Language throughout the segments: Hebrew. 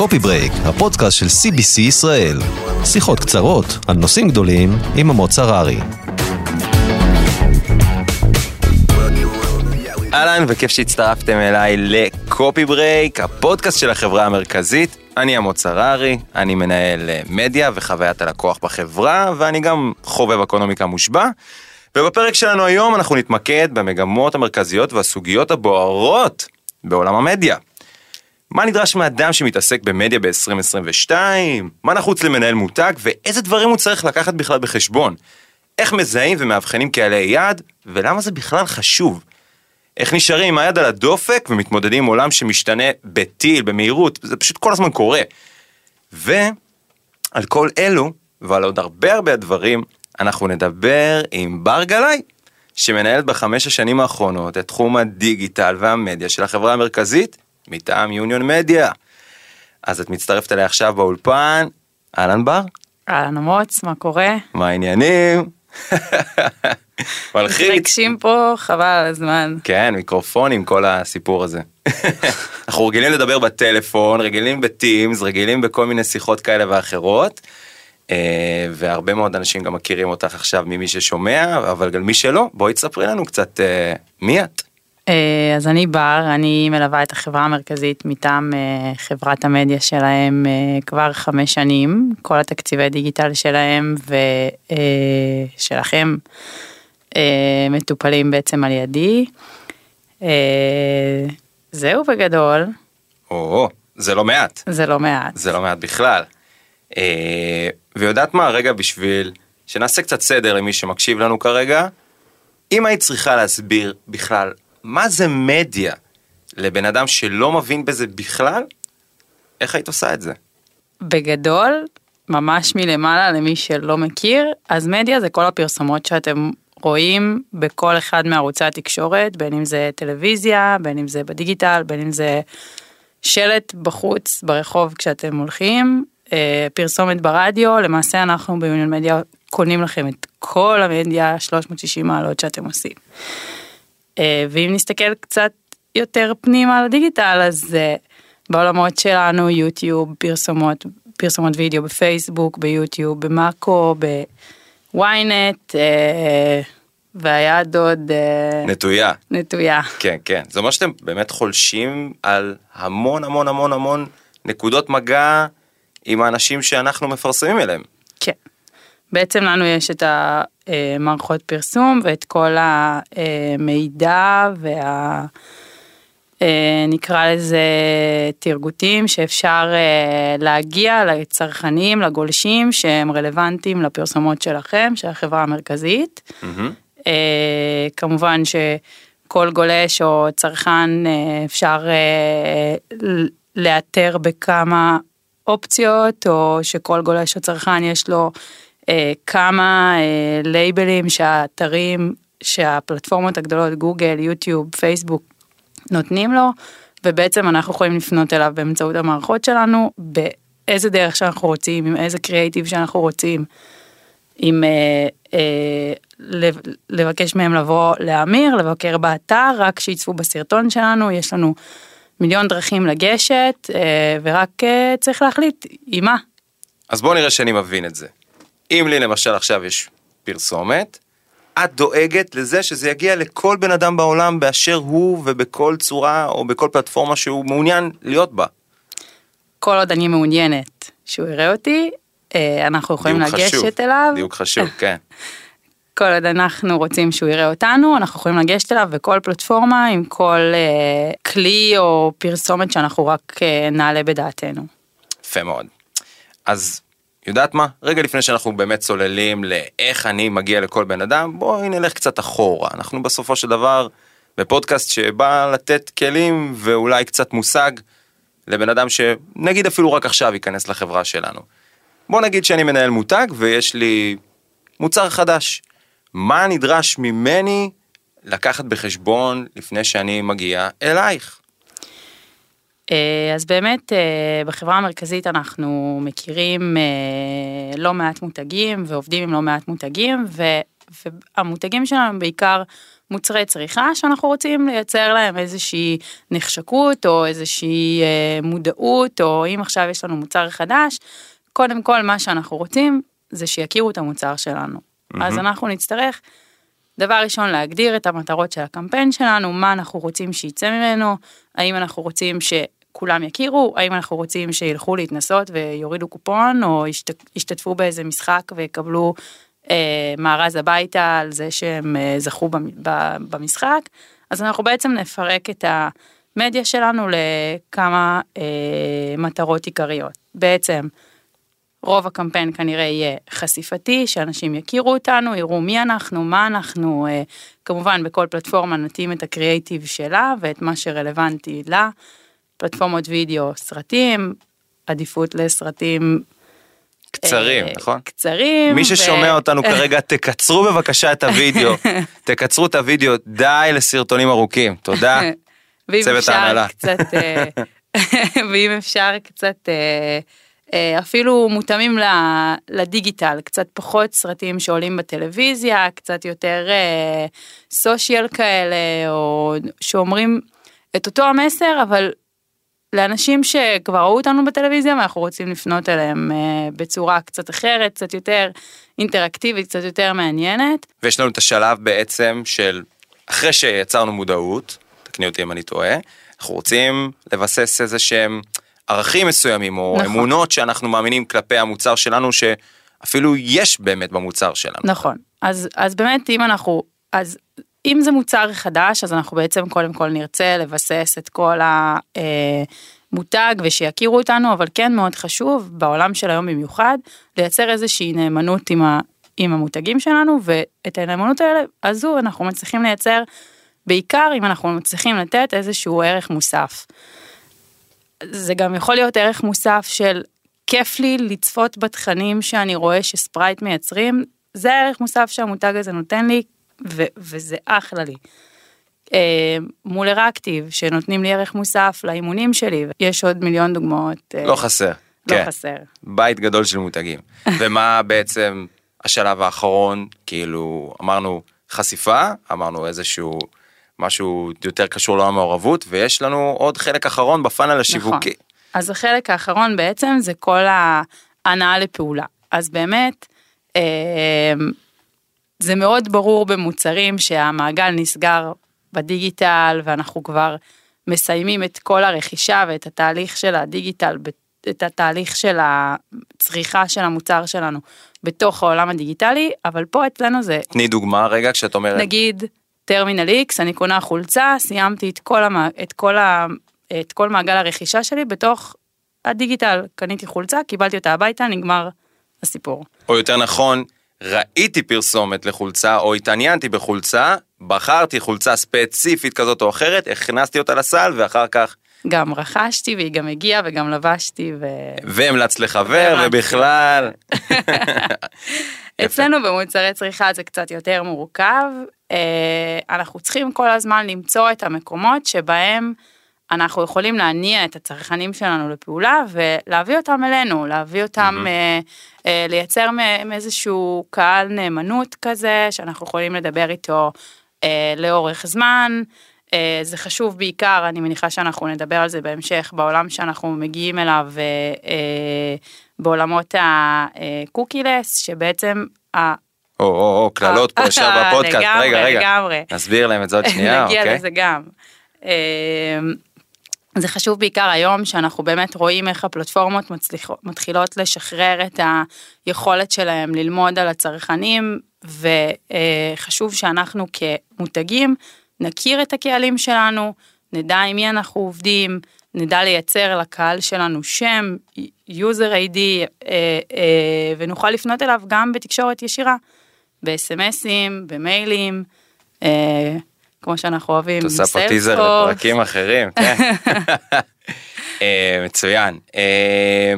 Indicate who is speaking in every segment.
Speaker 1: Coffee Break, הפודקאסט של CBC ישראל. שיחות קצרות על נושאים גדולים עם עמוס הררי.
Speaker 2: אהלן וכיף שהצטרפתם אליי ל Coffee Break, הפודקאסט של החברה המרכזית. אני עמוס הררי, אני מנהל אה, מדיה וחוויית הלקוח בחברה, ואני גם חובב אקונומיקה מושבע. ובפרק שלנו היום אנחנו נתמקד במגמות המרכזיות והסוגיות הבוערות בעולם המדיה. מה נדרש מאדם שמתעסק במדיה ב-2022? מה נחוץ למנהל מותג? ואיזה דברים הוא צריך לקחת בכלל בחשבון? איך מזהים ומאבחנים קהלי יעד? ולמה זה בכלל חשוב? איך נשארים עם היד על הדופק ומתמודדים עם עולם שמשתנה בטיל, במהירות, זה פשוט כל הזמן קורה. ועל כל אלו, ועל עוד הרבה הרבה דברים, אנחנו נדבר עם בר גלאי, שמנהלת בחמש השנים האחרונות את תחום הדיגיטל והמדיה של החברה המרכזית, מטעם יוניון מדיה. אז את מצטרפת אליי עכשיו באולפן, אהלן בר,
Speaker 3: אהלן עמוץ, מה קורה?
Speaker 2: מה העניינים? מלחיץ.
Speaker 3: מתרגשים פה, חבל על הזמן.
Speaker 2: כן, מיקרופונים, כל הסיפור הזה. אנחנו רגילים לדבר בטלפון, רגילים בטימס, רגילים בכל מיני שיחות כאלה ואחרות. אה, והרבה מאוד אנשים גם מכירים אותך עכשיו ממי ששומע, אבל גם מי שלא, בואי תספרי לנו קצת אה, מי את.
Speaker 3: אה, אז אני בר, אני מלווה את החברה המרכזית מטעם חברת המדיה שלהם כבר חמש שנים, כל התקציבי דיגיטל שלהם ושלכם מטופלים בעצם על ידי. זהו בגדול.
Speaker 2: או, זה לא מעט.
Speaker 3: זה לא מעט.
Speaker 2: זה לא מעט בכלל. ויודעת מה, רגע בשביל שנעשה קצת סדר למי שמקשיב לנו כרגע, אם היית צריכה להסביר בכלל מה זה מדיה לבן אדם שלא מבין בזה בכלל, איך היית עושה את זה?
Speaker 3: בגדול, ממש מלמעלה למי שלא מכיר, אז מדיה זה כל הפרסומות שאתם רואים בכל אחד מערוצי התקשורת, בין אם זה טלוויזיה, בין אם זה בדיגיטל, בין אם זה שלט בחוץ, ברחוב כשאתם הולכים, אה, פרסומת ברדיו, למעשה אנחנו ביוניון מדיה קונים לכם את כל המדיה 360 מעלות שאתם עושים. אה, ואם נסתכל קצת יותר פנימה על הדיגיטל אז אה, בעולמות שלנו יוטיוב פרסומות פרסומות וידאו בפייסבוק ביוטיוב במאקו בוויינט אה, והיד עוד
Speaker 2: נטויה.
Speaker 3: נטויה.
Speaker 2: כן כן. זה אומר שאתם באמת חולשים על המון המון המון המון נקודות מגע עם האנשים שאנחנו מפרסמים אליהם.
Speaker 3: כן. בעצם לנו יש את המערכות פרסום ואת כל המידע וה... נקרא לזה תרגותים שאפשר להגיע לצרכנים, לגולשים שהם רלוונטיים לפרסומות שלכם, של החברה המרכזית. Mm-hmm. כמובן שכל גולש או צרכן אפשר לאתר בכמה אופציות, או שכל גולש או צרכן יש לו אה, כמה אה, לייבלים שהאתרים, שהפלטפורמות הגדולות, גוגל, יוטיוב, פייסבוק, נותנים לו, ובעצם אנחנו יכולים לפנות אליו באמצעות המערכות שלנו, באיזה דרך שאנחנו רוצים, עם איזה קריאייטיב שאנחנו רוצים, עם אה, אה, לבקש מהם לבוא להמיר, לבקר באתר, רק שיצפו בסרטון שלנו, יש לנו מיליון דרכים לגשת, אה, ורק אה, צריך להחליט עם מה.
Speaker 2: אז בואו נראה שאני מבין את זה. אם לי למשל עכשיו יש פרסומת, את דואגת לזה שזה יגיע לכל בן אדם בעולם באשר הוא ובכל צורה או בכל פלטפורמה שהוא מעוניין להיות בה.
Speaker 3: כל עוד אני מעוניינת שהוא יראה אותי, אה, אנחנו יכולים לגשת
Speaker 2: חשוב,
Speaker 3: אליו.
Speaker 2: דיוק חשוב, כן.
Speaker 3: כל עוד אנחנו רוצים שהוא יראה אותנו, אנחנו יכולים לגשת אליו בכל פלטפורמה עם כל אה, כלי או פרסומת שאנחנו רק אה, נעלה בדעתנו.
Speaker 2: יפה מאוד. אז יודעת מה? רגע לפני שאנחנו באמת צוללים לאיך אני מגיע לכל בן אדם, בואי נלך קצת אחורה. אנחנו בסופו של דבר בפודקאסט שבא לתת כלים ואולי קצת מושג לבן אדם שנגיד אפילו רק עכשיו ייכנס לחברה שלנו. בוא נגיד שאני מנהל מותג ויש לי מוצר חדש. מה נדרש ממני לקחת בחשבון לפני שאני מגיע אלייך?
Speaker 3: אה, אז באמת אה, בחברה המרכזית אנחנו מכירים אה, לא מעט מותגים ועובדים עם לא מעט מותגים ו, והמותגים שלנו בעיקר מוצרי צריכה שאנחנו רוצים לייצר להם איזושהי נחשקות או איזושהי מודעות, או אם עכשיו יש לנו מוצר חדש, קודם כל מה שאנחנו רוצים זה שיכירו את המוצר שלנו. Mm-hmm. אז אנחנו נצטרך דבר ראשון להגדיר את המטרות של הקמפיין שלנו, מה אנחנו רוצים שיצא ממנו, האם אנחנו רוצים שכולם יכירו, האם אנחנו רוצים שילכו להתנסות ויורידו קופון או ישת, ישתתפו באיזה משחק ויקבלו אה, מארז הביתה על זה שהם אה, זכו במשחק, אז אנחנו בעצם נפרק את המדיה שלנו לכמה אה, מטרות עיקריות. בעצם רוב הקמפיין כנראה יהיה חשיפתי, שאנשים יכירו אותנו, יראו מי אנחנו, מה אנחנו, אה, כמובן בכל פלטפורמה נתאים את הקריאייטיב שלה ואת מה שרלוונטי לה, פלטפורמות וידאו, סרטים, עדיפות לסרטים
Speaker 2: קצרים,
Speaker 3: אה,
Speaker 2: נכון?
Speaker 3: קצרים.
Speaker 2: מי ששומע אותנו כרגע, תקצרו בבקשה את הוידאו, תקצרו את הוידאו, די לסרטונים ארוכים, תודה. צוות ההנהלה.
Speaker 3: אה, ואם אפשר קצת אפילו מותאמים לדיגיטל, קצת פחות סרטים שעולים בטלוויזיה, קצת יותר סושיאל כאלה, או שאומרים את אותו המסר, אבל לאנשים שכבר ראו אותנו בטלוויזיה ואנחנו רוצים לפנות אליהם uh, בצורה קצת אחרת, קצת יותר אינטראקטיבית, קצת יותר מעניינת.
Speaker 2: ויש לנו את השלב בעצם של אחרי שיצרנו מודעות, תקני אותי אם אני טועה, אנחנו רוצים לבסס איזה שהם ערכים מסוימים או נכון. אמונות שאנחנו מאמינים כלפי המוצר שלנו שאפילו יש באמת במוצר שלנו.
Speaker 3: נכון, אז, אז באמת אם אנחנו, אז אם זה מוצר חדש, אז אנחנו בעצם קודם כל נרצה לבסס את כל המותג ושיכירו אותנו, אבל כן מאוד חשוב, בעולם של היום במיוחד, לייצר איזושהי נאמנות עם, ה, עם המותגים שלנו, ואת הנאמנות האלה, הזו אנחנו מצליחים לייצר בעיקר אם אנחנו מצליחים לתת איזשהו ערך מוסף. זה גם יכול להיות ערך מוסף של כיף לי לצפות בתכנים שאני רואה שספרייט מייצרים, זה הערך מוסף שהמותג הזה נותן לי, ו- וזה אחלה לי. אה, מול אראקטיב שנותנים לי ערך מוסף לאימונים שלי יש עוד מיליון דוגמאות.
Speaker 2: אה, לא חסר.
Speaker 3: לא כן. חסר.
Speaker 2: בית גדול של מותגים. ומה בעצם השלב האחרון כאילו אמרנו חשיפה אמרנו איזשהו משהו יותר קשור לעולם המעורבות ויש לנו עוד חלק אחרון בפאנל השיווקי. נכון.
Speaker 3: אז החלק האחרון בעצם זה כל ההנאה לפעולה. אז באמת אה, זה מאוד ברור במוצרים שהמעגל נסגר בדיגיטל ואנחנו כבר מסיימים את כל הרכישה ואת התהליך של הדיגיטל, את התהליך של הצריכה של המוצר שלנו בתוך העולם הדיגיטלי, אבל פה אצלנו זה...
Speaker 2: תני דוגמה רגע כשאת אומרת.
Speaker 3: נגיד טרמינל איקס, אני קונה חולצה, סיימתי את כל, המ... את כל, ה... את כל מעגל הרכישה שלי בתוך הדיגיטל, קניתי חולצה, קיבלתי אותה הביתה, נגמר הסיפור.
Speaker 2: או יותר נכון, ראיתי פרסומת לחולצה או התעניינתי בחולצה, בחרתי חולצה ספציפית כזאת או אחרת, הכנסתי אותה לסל ואחר כך...
Speaker 3: גם רכשתי והיא גם הגיעה וגם לבשתי ו...
Speaker 2: והמלצת לחבר ובכלל.
Speaker 3: אצלנו במוצרי צריכה זה קצת יותר מורכב, אה, אנחנו צריכים כל הזמן למצוא את המקומות שבהם אנחנו יכולים להניע את הצרכנים שלנו לפעולה ולהביא אותם אלינו, להביא אותם, mm-hmm. לייצר מאיזשהו קהל נאמנות כזה, שאנחנו יכולים לדבר איתו לאורך זמן. זה חשוב בעיקר, אני מניחה שאנחנו נדבר על זה בהמשך, בעולם שאנחנו מגיעים אליו, בעולמות הקוקילס, שבעצם
Speaker 2: או, או, או, קללות פה ישר בפודקאסט, רגע, רגע, לגמרי. נסביר להם את זה עוד שנייה,
Speaker 3: אוקיי? נגיע לזה גם. זה חשוב בעיקר היום שאנחנו באמת רואים איך הפלטפורמות מצליחות, מתחילות לשחרר את היכולת שלהם ללמוד על הצרכנים וחשוב שאנחנו כמותגים נכיר את הקהלים שלנו, נדע עם מי אנחנו עובדים, נדע לייצר לקהל שלנו שם, user ID אה, אה, ונוכל לפנות אליו גם בתקשורת ישירה, בסמסים, במיילים. אה, כמו שאנחנו אוהבים,
Speaker 2: את עושה פה טיזר לפרקים אחרים, כן. אה, מצוין. אה,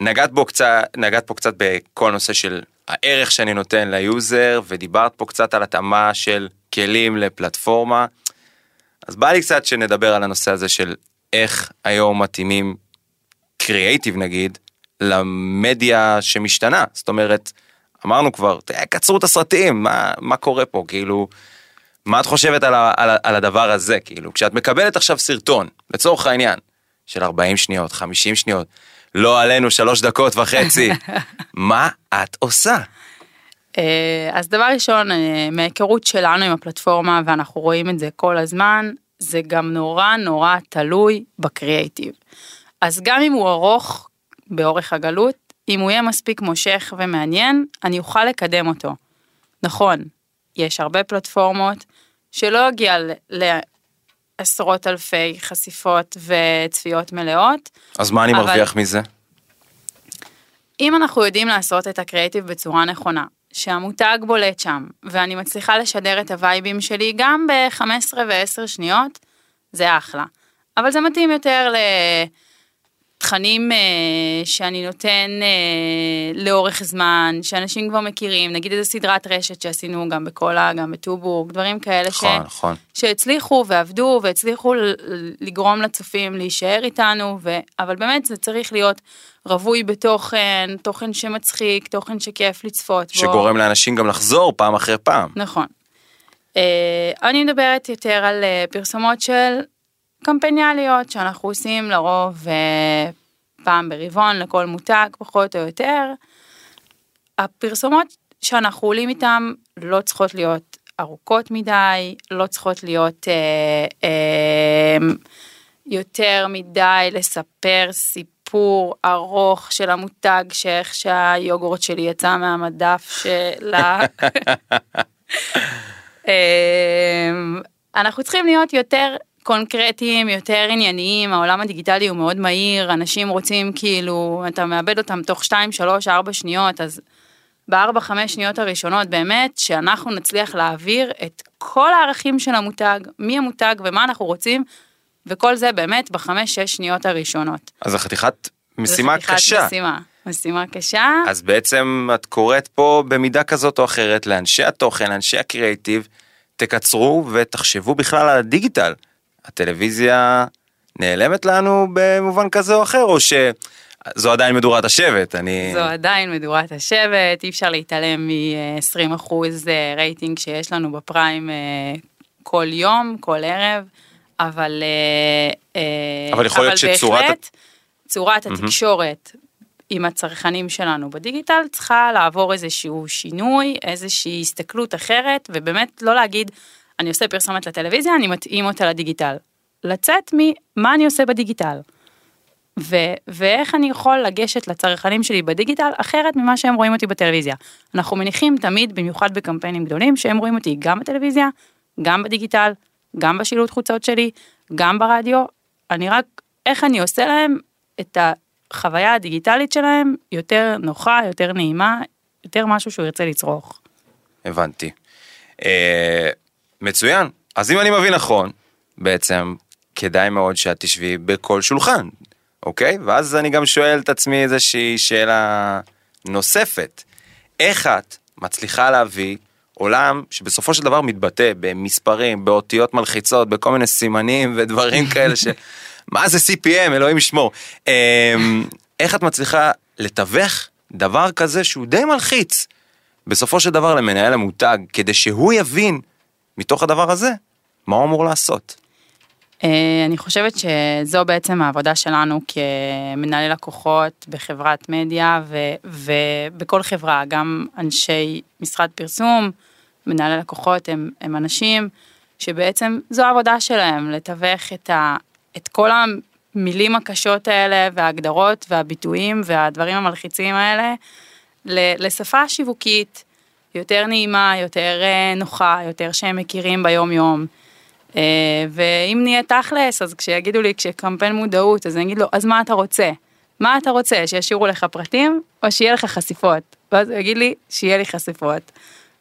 Speaker 2: נגעת בו קצת, נגעת פה קצת בכל נושא של הערך שאני נותן ליוזר, ודיברת פה קצת על התאמה של כלים לפלטפורמה. אז בא לי קצת שנדבר על הנושא הזה של איך היום מתאימים קריאייטיב נגיד, למדיה שמשתנה. זאת אומרת, אמרנו כבר, "ת- קצרו את הסרטים, מה, מה קורה פה, כאילו, מה את חושבת על, ה, על, על הדבר הזה, כאילו, כשאת מקבלת עכשיו סרטון, לצורך העניין, של 40 שניות, 50 שניות, לא עלינו שלוש דקות וחצי, מה את עושה?
Speaker 3: אה, אז דבר ראשון, אה, מההיכרות שלנו עם הפלטפורמה, ואנחנו רואים את זה כל הזמן, זה גם נורא נורא תלוי בקריאייטיב. אז גם אם הוא ארוך באורך הגלות, אם הוא יהיה מספיק מושך ומעניין, אני אוכל לקדם אותו. נכון, יש הרבה פלטפורמות שלא יגיע ל- לעשרות אלפי חשיפות וצפיות מלאות,
Speaker 2: אז מה אני
Speaker 3: אבל-
Speaker 2: מרוויח מזה?
Speaker 3: אם אנחנו יודעים לעשות את הקריאיטיב בצורה נכונה, שהמותג בולט שם, ואני מצליחה לשדר את הווייבים שלי גם ב-15 ו-10 שניות, זה אחלה. אבל זה מתאים יותר לתכנים אה, שאני נותן אה, לאורך זמן, שאנשים כבר מכירים, נגיד איזה סדרת רשת שעשינו גם בקולה, גם בטובורג, דברים כאלה ש...
Speaker 2: נכון, נכון.
Speaker 3: שהצליחו ועבדו והצליחו לגרום לצופים להישאר איתנו, ו... אבל באמת זה צריך להיות רווי בתוכן, תוכן שמצחיק, תוכן שכיף לצפות בו.
Speaker 2: שגורם לאנשים גם לחזור פעם אחרי פעם.
Speaker 3: נכון. אה, אני מדברת יותר על אה, פרסומות של קמפניאליות שאנחנו עושים לרוב אה, פעם ברבעון לכל מותג פחות או יותר. הפרסומות שאנחנו עולים איתם לא צריכות להיות ארוכות מדי, לא צריכות להיות אה, אה, יותר מדי לספר סיפור ארוך של המותג שאיך שהיוגורט שלי יצא מהמדף שלה. אמ, אנחנו צריכים להיות יותר קונקרטיים, יותר ענייניים, העולם הדיגיטלי הוא מאוד מהיר, אנשים רוצים כאילו, אתה מאבד אותם תוך 2, 3, 4 שניות, אז בארבע, חמש שניות הראשונות באמת, שאנחנו נצליח להעביר את כל הערכים של המותג, מי המותג ומה אנחנו רוצים, וכל זה באמת בחמש, שש שניות הראשונות.
Speaker 2: אז זו חתיכת משימה
Speaker 3: זה חתיכת
Speaker 2: קשה.
Speaker 3: משימה, משימה קשה.
Speaker 2: אז בעצם את קוראת פה במידה כזאת או אחרת לאנשי התוכן, לאנשי הקריאיטיב, תקצרו ותחשבו בכלל על הדיגיטל. הטלוויזיה נעלמת לנו במובן כזה או אחר, או שזו עדיין מדורת השבט, אני...
Speaker 3: זו עדיין מדורת השבט, אי אפשר להתעלם מ-20% רייטינג שיש לנו בפריים אה, כל יום, כל ערב, אבל... אה, אה,
Speaker 2: אבל יכול להיות שצורת-
Speaker 3: בהחלט, צורת התקשורת עם הצרכנים שלנו בדיגיטל צריכה לעבור איזשהו שינוי, איזושהי הסתכלות אחרת, ובאמת לא להגיד, אני עושה פרסומת לטלוויזיה, אני מתאים אותה לדיגיטל. לצאת ממה אני עושה בדיגיטל. ו- ואיך אני יכול לגשת לצרכנים שלי בדיגיטל אחרת ממה שהם רואים אותי בטלוויזיה. אנחנו מניחים תמיד, במיוחד בקמפיינים גדולים, שהם רואים אותי גם בטלוויזיה, גם בדיגיטל, גם בשילוט חוצות שלי, גם ברדיו. אני רק, איך אני עושה להם את החוויה הדיגיטלית שלהם יותר נוחה, יותר נעימה, יותר משהו שהוא ירצה לצרוך.
Speaker 2: הבנתי. מצוין. אז אם אני מבין נכון, בעצם כדאי מאוד שאת תשבי בכל שולחן, אוקיי? ואז אני גם שואל את עצמי איזושהי שאלה נוספת. איך את מצליחה להביא עולם שבסופו של דבר מתבטא במספרים, באותיות מלחיצות, בכל מיני סימנים ודברים כאלה ש... מה זה CPM, אלוהים ישמור. אמ, איך את מצליחה לתווך דבר כזה שהוא די מלחיץ, בסופו של דבר למנהל המותג, כדי שהוא יבין מתוך הדבר הזה מה הוא אמור לעשות.
Speaker 3: אה, אני חושבת שזו בעצם העבודה שלנו כמנהלי לקוחות בחברת מדיה ו- ובכל חברה, גם אנשי משרד פרסום, מנהלי לקוחות הם, הם אנשים שבעצם זו העבודה שלהם, לתווך את, ה- את כל המילים הקשות האלה וההגדרות והביטויים והדברים המלחיצים האלה לשפה שיווקית יותר נעימה, יותר אה, נוחה, יותר שהם מכירים ביום יום. אה, ואם נהיה תכלס, אז כשיגידו לי, כשקמפיין מודעות, אז אני אגיד לו, אז מה אתה רוצה? מה אתה רוצה, שישאירו לך פרטים, או שיהיה לך חשיפות? ואז הוא יגיד לי, שיהיה לי חשיפות.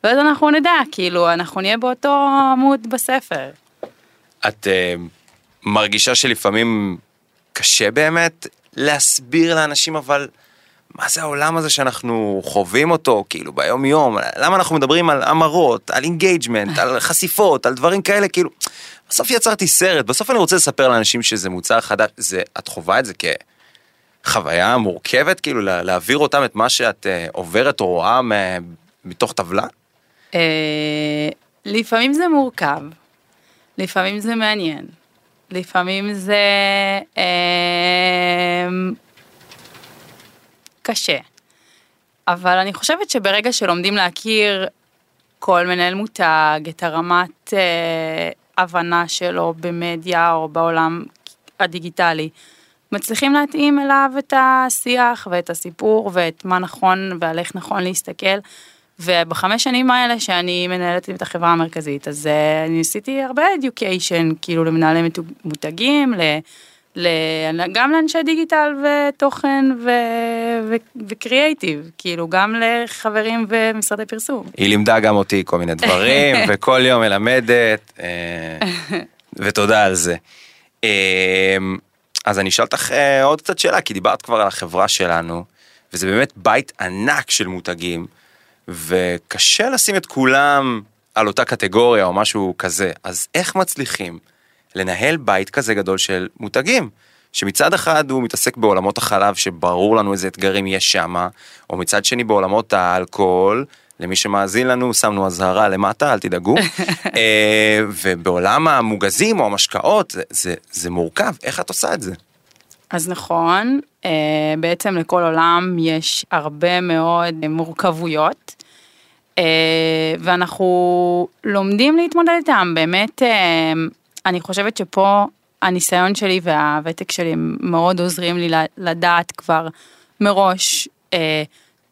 Speaker 3: ואז אנחנו נדע, כאילו, אנחנו נהיה באותו עמוד בספר.
Speaker 2: את uh, מרגישה שלפעמים קשה באמת להסביר לאנשים אבל מה זה העולם הזה שאנחנו חווים אותו כאילו ביום יום למה אנחנו מדברים על המרות על engagement על חשיפות על דברים כאלה כאילו בסוף יצרתי סרט בסוף אני רוצה לספר לאנשים שזה מוצר חדש זה את חווה את זה כ... חוויה מורכבת, כאילו לה- להעביר אותם את מה שאת אה, עוברת או רואה מ- מתוך טבלה?
Speaker 3: אה, לפעמים זה מורכב, לפעמים זה מעניין, לפעמים זה אה, קשה. אבל אני חושבת שברגע שלומדים להכיר כל מנהל מותג, את הרמת אה, הבנה שלו במדיה או בעולם הדיגיטלי, מצליחים להתאים אליו את השיח ואת הסיפור ואת מה נכון ועל איך נכון להסתכל. ובחמש שנים האלה שאני מנהלת את החברה המרכזית, אז uh, אני עשיתי הרבה education, כאילו למנהלי מותגים, גם לאנשי דיגיטל ותוכן ו, ו, וקריאייטיב, כאילו גם לחברים ומשרדי פרסום.
Speaker 2: היא לימדה גם אותי כל מיני דברים, וכל יום מלמדת, אה, ותודה על זה. אה, אז אני אשאל אותך אה, עוד קצת שאלה, כי דיברת כבר על החברה שלנו, וזה באמת בית ענק של מותגים, וקשה לשים את כולם על אותה קטגוריה או משהו כזה, אז איך מצליחים לנהל בית כזה גדול של מותגים? שמצד אחד הוא מתעסק בעולמות החלב שברור לנו איזה אתגרים יש שם, או מצד שני בעולמות האלכוהול, למי שמאזין לנו שמנו אזהרה למטה, אל תדאגו, אה, ובעולם המוגזים או המשקאות זה, זה, זה מורכב, איך את עושה את זה?
Speaker 3: אז נכון, אה, בעצם לכל עולם יש הרבה מאוד מורכבויות, אה, ואנחנו לומדים להתמודד איתם, באמת, אני חושבת שפה הניסיון שלי והוותק שלי מאוד עוזרים לי לדעת כבר מראש אה,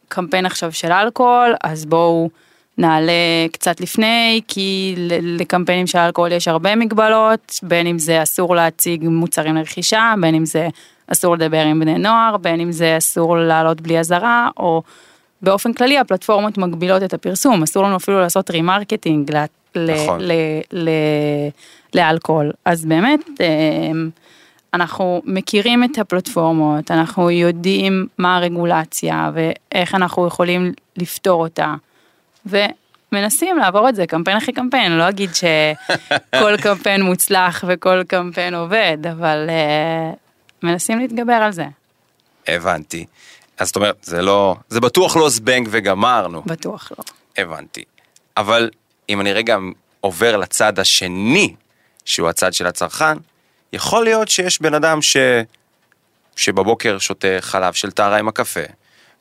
Speaker 3: קמפיין עכשיו של אלכוהול, אז בואו נעלה קצת לפני, כי לקמפיינים של אלכוהול יש הרבה מגבלות, בין אם זה אסור להציג מוצרים לרכישה, בין אם זה אסור לדבר עם בני נוער, בין אם זה אסור לעלות בלי אזהרה, או באופן כללי הפלטפורמות מגבילות את הפרסום, אסור לנו אפילו לעשות remarketing
Speaker 2: נכון.
Speaker 3: ל- ל- לאלכוהול. אז באמת, אמ, אנחנו מכירים את הפלטפורמות, אנחנו יודעים מה הרגולציה ואיך אנחנו יכולים לפתור אותה. ומנסים לעבור את זה קמפיין אחרי קמפיין, לא אגיד שכל קמפיין מוצלח וכל קמפיין עובד, אבל uh, מנסים להתגבר על זה,
Speaker 2: הבנתי. אז זאת אומרת, זה לא, זה בטוח לא זבנג וגמרנו.
Speaker 3: בטוח לא.
Speaker 2: הבנתי. אבל אם אני רגע עובר לצד השני, שהוא הצד של הצרכן, יכול להיות שיש בן אדם ש... שבבוקר שותה חלב של טרה עם הקפה,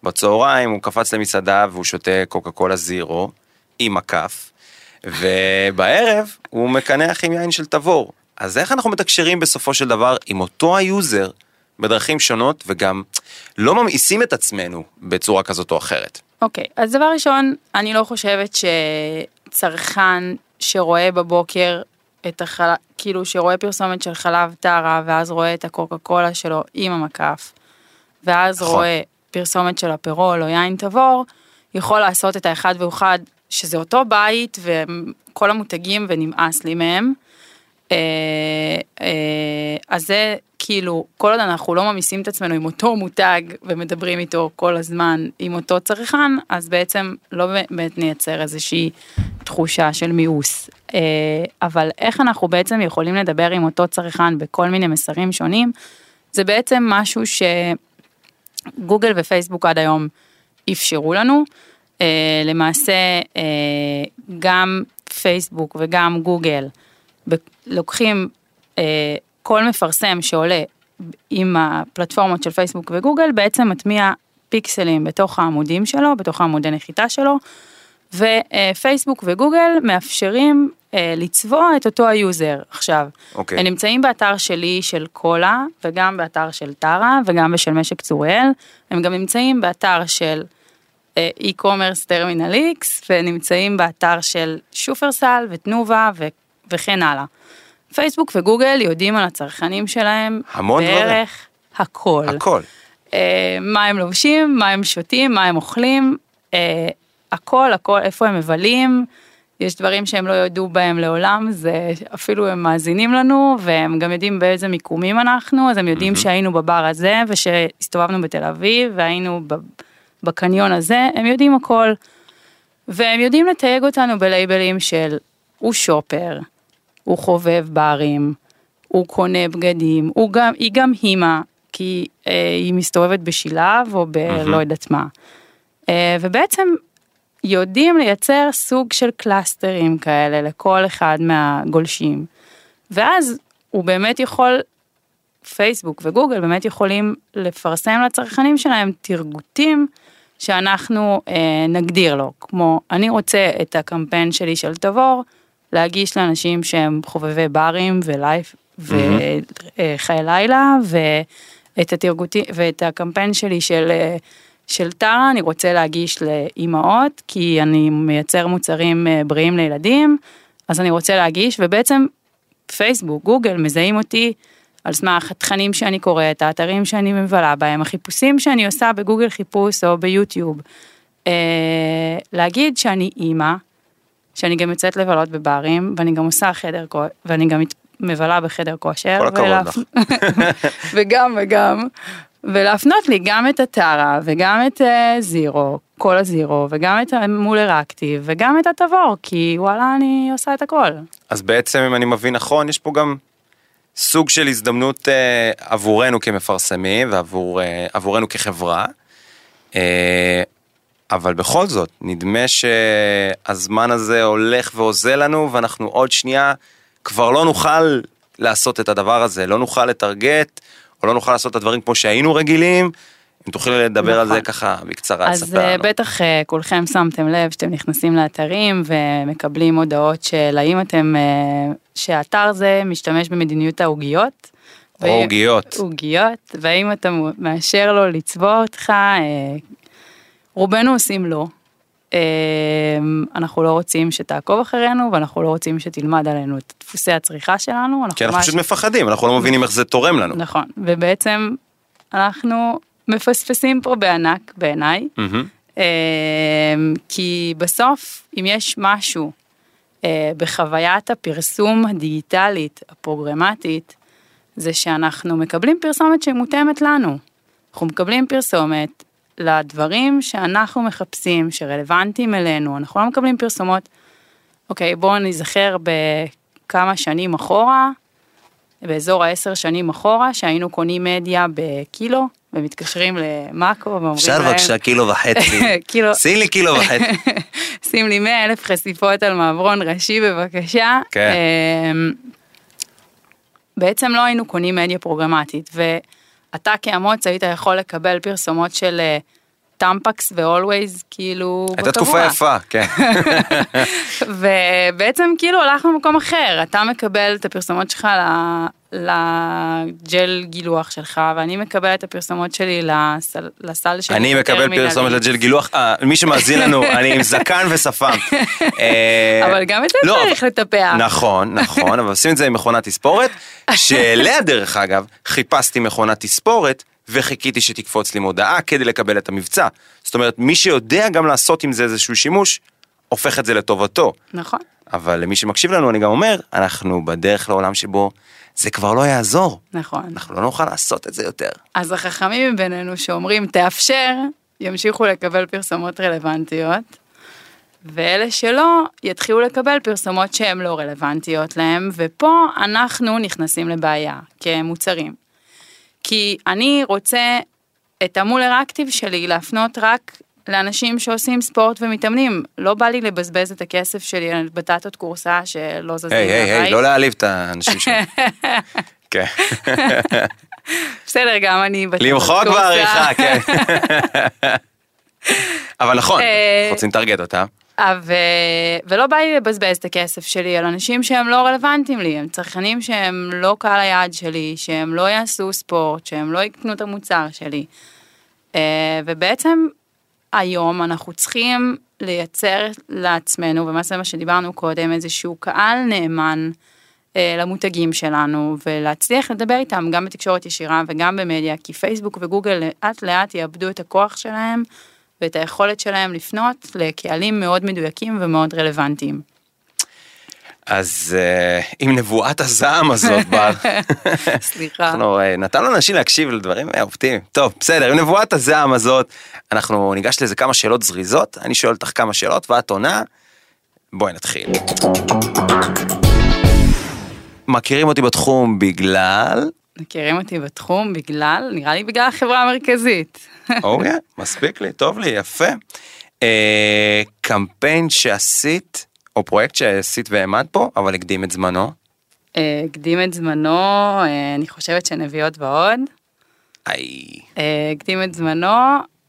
Speaker 2: בצהריים הוא קפץ למסעדה והוא שותה קוקה קולה זירו עם הכף, ובערב הוא מקנח עם יין של תבור. אז איך אנחנו מתקשרים בסופו של דבר עם אותו היוזר בדרכים שונות וגם לא ממאיסים את עצמנו בצורה כזאת או אחרת?
Speaker 3: אוקיי, אז דבר ראשון, אני לא חושבת שצרכן שרואה בבוקר את החלב, כאילו שרואה פרסומת של חלב טרה, ואז רואה את הקוקה קולה שלו עם המקף, ואז
Speaker 2: נכון.
Speaker 3: רואה פרסומת של הפירול או יין תבור, יכול לעשות את האחד ואחד, שזה אותו בית וכל המותגים ונמאס לי מהם. אה, אה, אז זה כאילו, כל עוד אנחנו לא ממיסים את עצמנו עם אותו מותג ומדברים איתו כל הזמן עם אותו צרכן, אז בעצם לא באמת נייצר איזושהי תחושה של מיאוס. אה, אבל איך אנחנו בעצם יכולים לדבר עם אותו צרכן בכל מיני מסרים שונים, זה בעצם משהו שגוגל ופייסבוק עד היום אפשרו לנו. למעשה גם פייסבוק וגם גוגל לוקחים אה, כל מפרסם שעולה עם הפלטפורמות של פייסבוק וגוגל בעצם מטמיע פיקסלים בתוך העמודים שלו, בתוך העמודי נחיתה שלו, ופייסבוק וגוגל מאפשרים אה, לצבוע את אותו היוזר. עכשיו,
Speaker 2: אוקיי.
Speaker 3: הם נמצאים באתר שלי של קולה, וגם באתר של טרה, וגם בשל משק צוריאל, הם גם נמצאים באתר של אה, e-commerce טרמינל X, ונמצאים באתר של שופרסל ותנובה ו- וכן הלאה. פייסבוק וגוגל יודעים על הצרכנים שלהם
Speaker 2: המון דברים.
Speaker 3: בערך הכל.
Speaker 2: הכל.
Speaker 3: אה, מה הם לובשים, מה הם שותים, מה הם אוכלים, אה, הכל, הכל, איפה הם מבלים. יש דברים שהם לא ידעו בהם לעולם, זה אפילו הם מאזינים לנו, והם גם יודעים באיזה מיקומים אנחנו, אז הם יודעים שהיינו בבר הזה, ושהסתובבנו בתל אביב, והיינו בקניון הזה, הם יודעים הכל. והם יודעים לתייג אותנו בלייבלים של הוא שופר, הוא חובב ברים, הוא קונה בגדים, הוא גם, היא גם הימה, כי אה, היא מסתובבת בשילב או בלא יודעת מה. אה, ובעצם יודעים לייצר סוג של קלאסטרים כאלה לכל אחד מהגולשים. ואז הוא באמת יכול, פייסבוק וגוגל באמת יכולים לפרסם לצרכנים שלהם תרגותים שאנחנו אה, נגדיר לו, כמו אני רוצה את הקמפיין שלי של תבור, להגיש לאנשים שהם חובבי ברים ולייף וחיי לילה, ואת התרגותים, ואת הקמפיין שלי של... של טרה אני רוצה להגיש לאימהות, כי אני מייצר מוצרים אה, בריאים לילדים, אז אני רוצה להגיש, ובעצם פייסבוק, גוגל, מזהים אותי על סמך התכנים שאני קוראת, האתרים שאני מבלה בהם, החיפושים שאני עושה בגוגל חיפוש או ביוטיוב. אה, להגיד שאני אימא, שאני גם יוצאת לבלות בברים, ואני גם עושה חדר, ואני גם מבלה בחדר כושר.
Speaker 2: כל הכבוד לך.
Speaker 3: וגם וגם. ולהפנות לי גם את הטרה וגם את uh, זירו, כל הזירו, וגם את המולר אקטיב וגם את התבור, כי וואלה אני עושה את הכל.
Speaker 2: אז בעצם אם אני מבין נכון, יש פה גם סוג של הזדמנות uh, עבורנו כמפרסמים ועבורנו uh, כחברה. Uh, אבל בכל זאת, נדמה שהזמן הזה הולך ואוזל לנו ואנחנו עוד שנייה כבר לא נוכל לעשות את הדבר הזה, לא נוכל לטרגט או לא נוכל לעשות את הדברים כמו שהיינו רגילים. אם תוכלי לדבר נכון. על זה נכון. ככה בקצרה,
Speaker 3: אז uh, בטח uh, כולכם שמתם לב שאתם נכנסים לאתרים ומקבלים הודעות של האם אתם, uh, שהאתר זה משתמש במדיניות העוגיות.
Speaker 2: או עוגיות.
Speaker 3: עוגיות, והאם אתה מאשר לו לצבוע אותך, רובנו עושים לא. אנחנו לא רוצים שתעקוב אחרינו ואנחנו לא רוצים שתלמד עלינו את דפוסי הצריכה שלנו.
Speaker 2: כי אנחנו פשוט מפחדים, אנחנו לא מבינים איך זה תורם לנו.
Speaker 3: נכון, ובעצם אנחנו מפספסים פה בענק בעיניי, כי בסוף אם יש משהו אה, בחוויית הפרסום הדיגיטלית הפרוגרמטית, זה שאנחנו מקבלים פרסומת שמותאמת לנו. אנחנו מקבלים פרסומת לדברים שאנחנו מחפשים, שרלוונטיים אלינו, אנחנו לא מקבלים פרסומות. אוקיי, בואו נזכר בכמה שנים אחורה, באזור העשר שנים אחורה, שהיינו קונים מדיה בקילו, ומתקשרים למאקו ואומרים
Speaker 2: להם... אפשר בבקשה קילו וחצי. קילו... שים לי קילו וחצי.
Speaker 3: שים לי מאה אלף חשיפות על מעברון ראשי בבקשה. כן. אמ, בעצם לא היינו קונים מדיה פרוגרמטית, אתה כאמוץ היית יכול לקבל פרסומות של טמפקס ואולווייז כאילו
Speaker 2: הייתה תקופה יפה, כן.
Speaker 3: ובעצם כאילו הלכנו למקום אחר, אתה מקבל את הפרסומות שלך לג'ל גילוח שלך ואני מקבל את הפרסומות שלי לסל, לסל
Speaker 2: שלי. אני מקבל פרסומת לג'ל גילוח, אה, מי שמאזין לנו, אני עם זקן ושפם.
Speaker 3: אה, אבל גם את זה לא, צריך לטפח.
Speaker 2: נכון, נכון, אבל עושים את זה עם מכונת תספורת, שאליה דרך אגב חיפשתי מכונת תספורת. וחיכיתי שתקפוץ לי מודעה כדי לקבל את המבצע. זאת אומרת, מי שיודע גם לעשות עם זה איזשהו שימוש, הופך את זה לטובתו.
Speaker 3: נכון.
Speaker 2: אבל למי שמקשיב לנו, אני גם אומר, אנחנו בדרך לעולם שבו זה כבר לא יעזור.
Speaker 3: נכון.
Speaker 2: אנחנו לא נוכל לעשות את זה יותר.
Speaker 3: אז החכמים מבינינו שאומרים, תאפשר, ימשיכו לקבל פרסומות רלוונטיות, ואלה שלא, יתחילו לקבל פרסומות שהן לא רלוונטיות להם, ופה אנחנו נכנסים לבעיה כמוצרים. כי אני רוצה את המולר אקטיב שלי להפנות רק לאנשים שעושים ספורט ומתאמנים. לא בא לי לבזבז את הכסף שלי על בטטות קורסה שלא זזים
Speaker 2: היי, היי, היי, לא להעליב את האנשים שלנו. כן.
Speaker 3: בסדר, גם אני
Speaker 2: בטטות קורסה. למחוק בעריכה, כן. אבל נכון, אה, רוצים לטרגט אותה.
Speaker 3: ו... ולא בא לי לבזבז את הכסף שלי על אנשים שהם לא רלוונטיים לי, הם צרכנים שהם לא קהל היעד שלי, שהם לא יעשו ספורט, שהם לא יקנו את המוצר שלי. אה, ובעצם היום אנחנו צריכים לייצר לעצמנו, ומה זה מה שדיברנו קודם, איזשהו קהל נאמן אה, למותגים שלנו, ולהצליח לדבר איתם גם בתקשורת ישירה וגם במדיה, כי פייסבוק וגוגל לאט לאט יאבדו את הכוח שלהם. ואת היכולת שלהם לפנות לקהלים מאוד מדויקים ומאוד רלוונטיים.
Speaker 2: אז uh, עם נבואת הזעם הזאת, בר.
Speaker 3: סליחה.
Speaker 2: אנחנו uh, נתנו לאנשים להקשיב לדברים uh, אופטימיים. טוב, בסדר, עם נבואת הזעם הזאת, אנחנו ניגש לזה כמה שאלות זריזות, אני שואל אותך כמה שאלות ואת עונה. בואי נתחיל. מכירים אותי בתחום בגלל...
Speaker 3: מכירים אותי בתחום בגלל, נראה לי בגלל החברה המרכזית.
Speaker 2: אוקיי, מספיק לי, טוב לי, יפה. אה, קמפיין שעשית, או פרויקט שעשית והעמד פה, אבל הקדים את זמנו.
Speaker 3: אה, הקדים את זמנו, אה, אני חושבת שנביאות ועוד.
Speaker 2: איי,
Speaker 3: אה, הקדים את זמנו,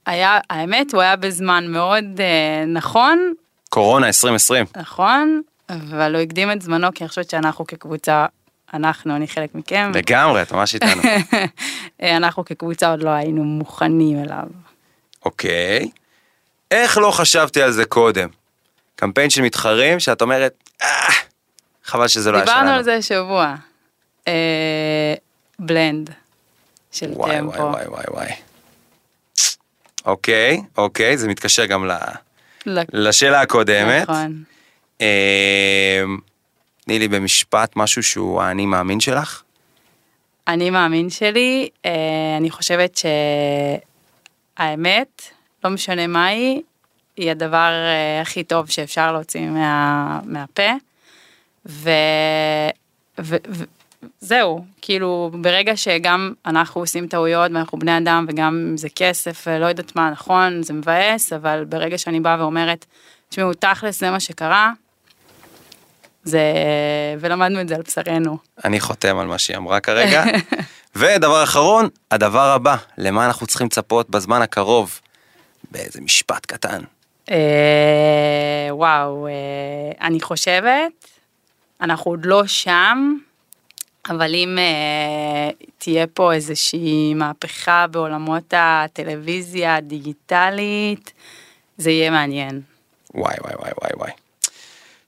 Speaker 3: היה, האמת, הוא היה בזמן מאוד נכון,
Speaker 2: קורונה 2020.
Speaker 3: נכון, אבל הוא הקדים את זמנו, כי אני חושבת שאנחנו כקבוצה, אנחנו, אני חלק מכם,
Speaker 2: לגמרי, את ממש איתנו.
Speaker 3: אנחנו כקבוצה עוד לא היינו מוכנים אליו.
Speaker 2: אוקיי. איך לא חשבתי על זה קודם? קמפיין של מתחרים שאת אומרת, אה, חבל שזה לא היה שלנו.
Speaker 3: דיברנו על זה השבוע. אה, בלנד של
Speaker 2: וואי
Speaker 3: טמפו.
Speaker 2: וואי וואי וואי וואי. אוקיי, אוקיי, זה מתקשר גם ל-
Speaker 3: לק-
Speaker 2: לשאלה הקודמת.
Speaker 3: נכון.
Speaker 2: אה, תני לי במשפט משהו שהוא האני מאמין שלך.
Speaker 3: אני מאמין שלי, אה, אני חושבת שהאמת, לא משנה מה היא, היא הדבר אה, הכי טוב שאפשר להוציא מה, מהפה. ו... ו... ו... זהו, כאילו ברגע שגם אנחנו עושים טעויות ואנחנו בני אדם וגם אם זה כסף ולא יודעת מה נכון, זה מבאס, אבל ברגע שאני באה ואומרת, תשמעו, תכלס זה מה שקרה, זה... ולמדנו את זה על בשרנו.
Speaker 2: אני חותם על מה שהיא אמרה כרגע. ודבר אחרון, הדבר הבא, למה אנחנו צריכים לצפות בזמן הקרוב? באיזה משפט קטן.
Speaker 3: אה, וואו, אה, אני חושבת, אנחנו עוד לא שם, אבל אם אה, תהיה פה איזושהי מהפכה בעולמות הטלוויזיה הדיגיטלית, זה יהיה מעניין.
Speaker 2: וואי וואי וואי וואי וואי.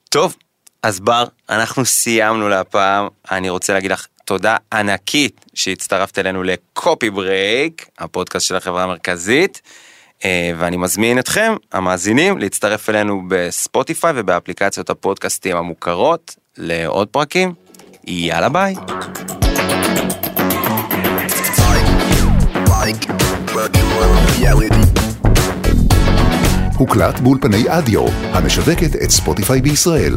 Speaker 2: טוב, אז בר, אנחנו סיימנו להפעם. אני רוצה להגיד לך תודה ענקית שהצטרפת אלינו לקופי ברייק, הפודקאסט של החברה המרכזית. אה, ואני מזמין אתכם, המאזינים, להצטרף אלינו בספוטיפיי ובאפליקציות הפודקאסטים המוכרות לעוד פרקים. יאללה ביי.
Speaker 4: הוקלט באולפני אדיו, המשווקת את ספוטיפיי בישראל.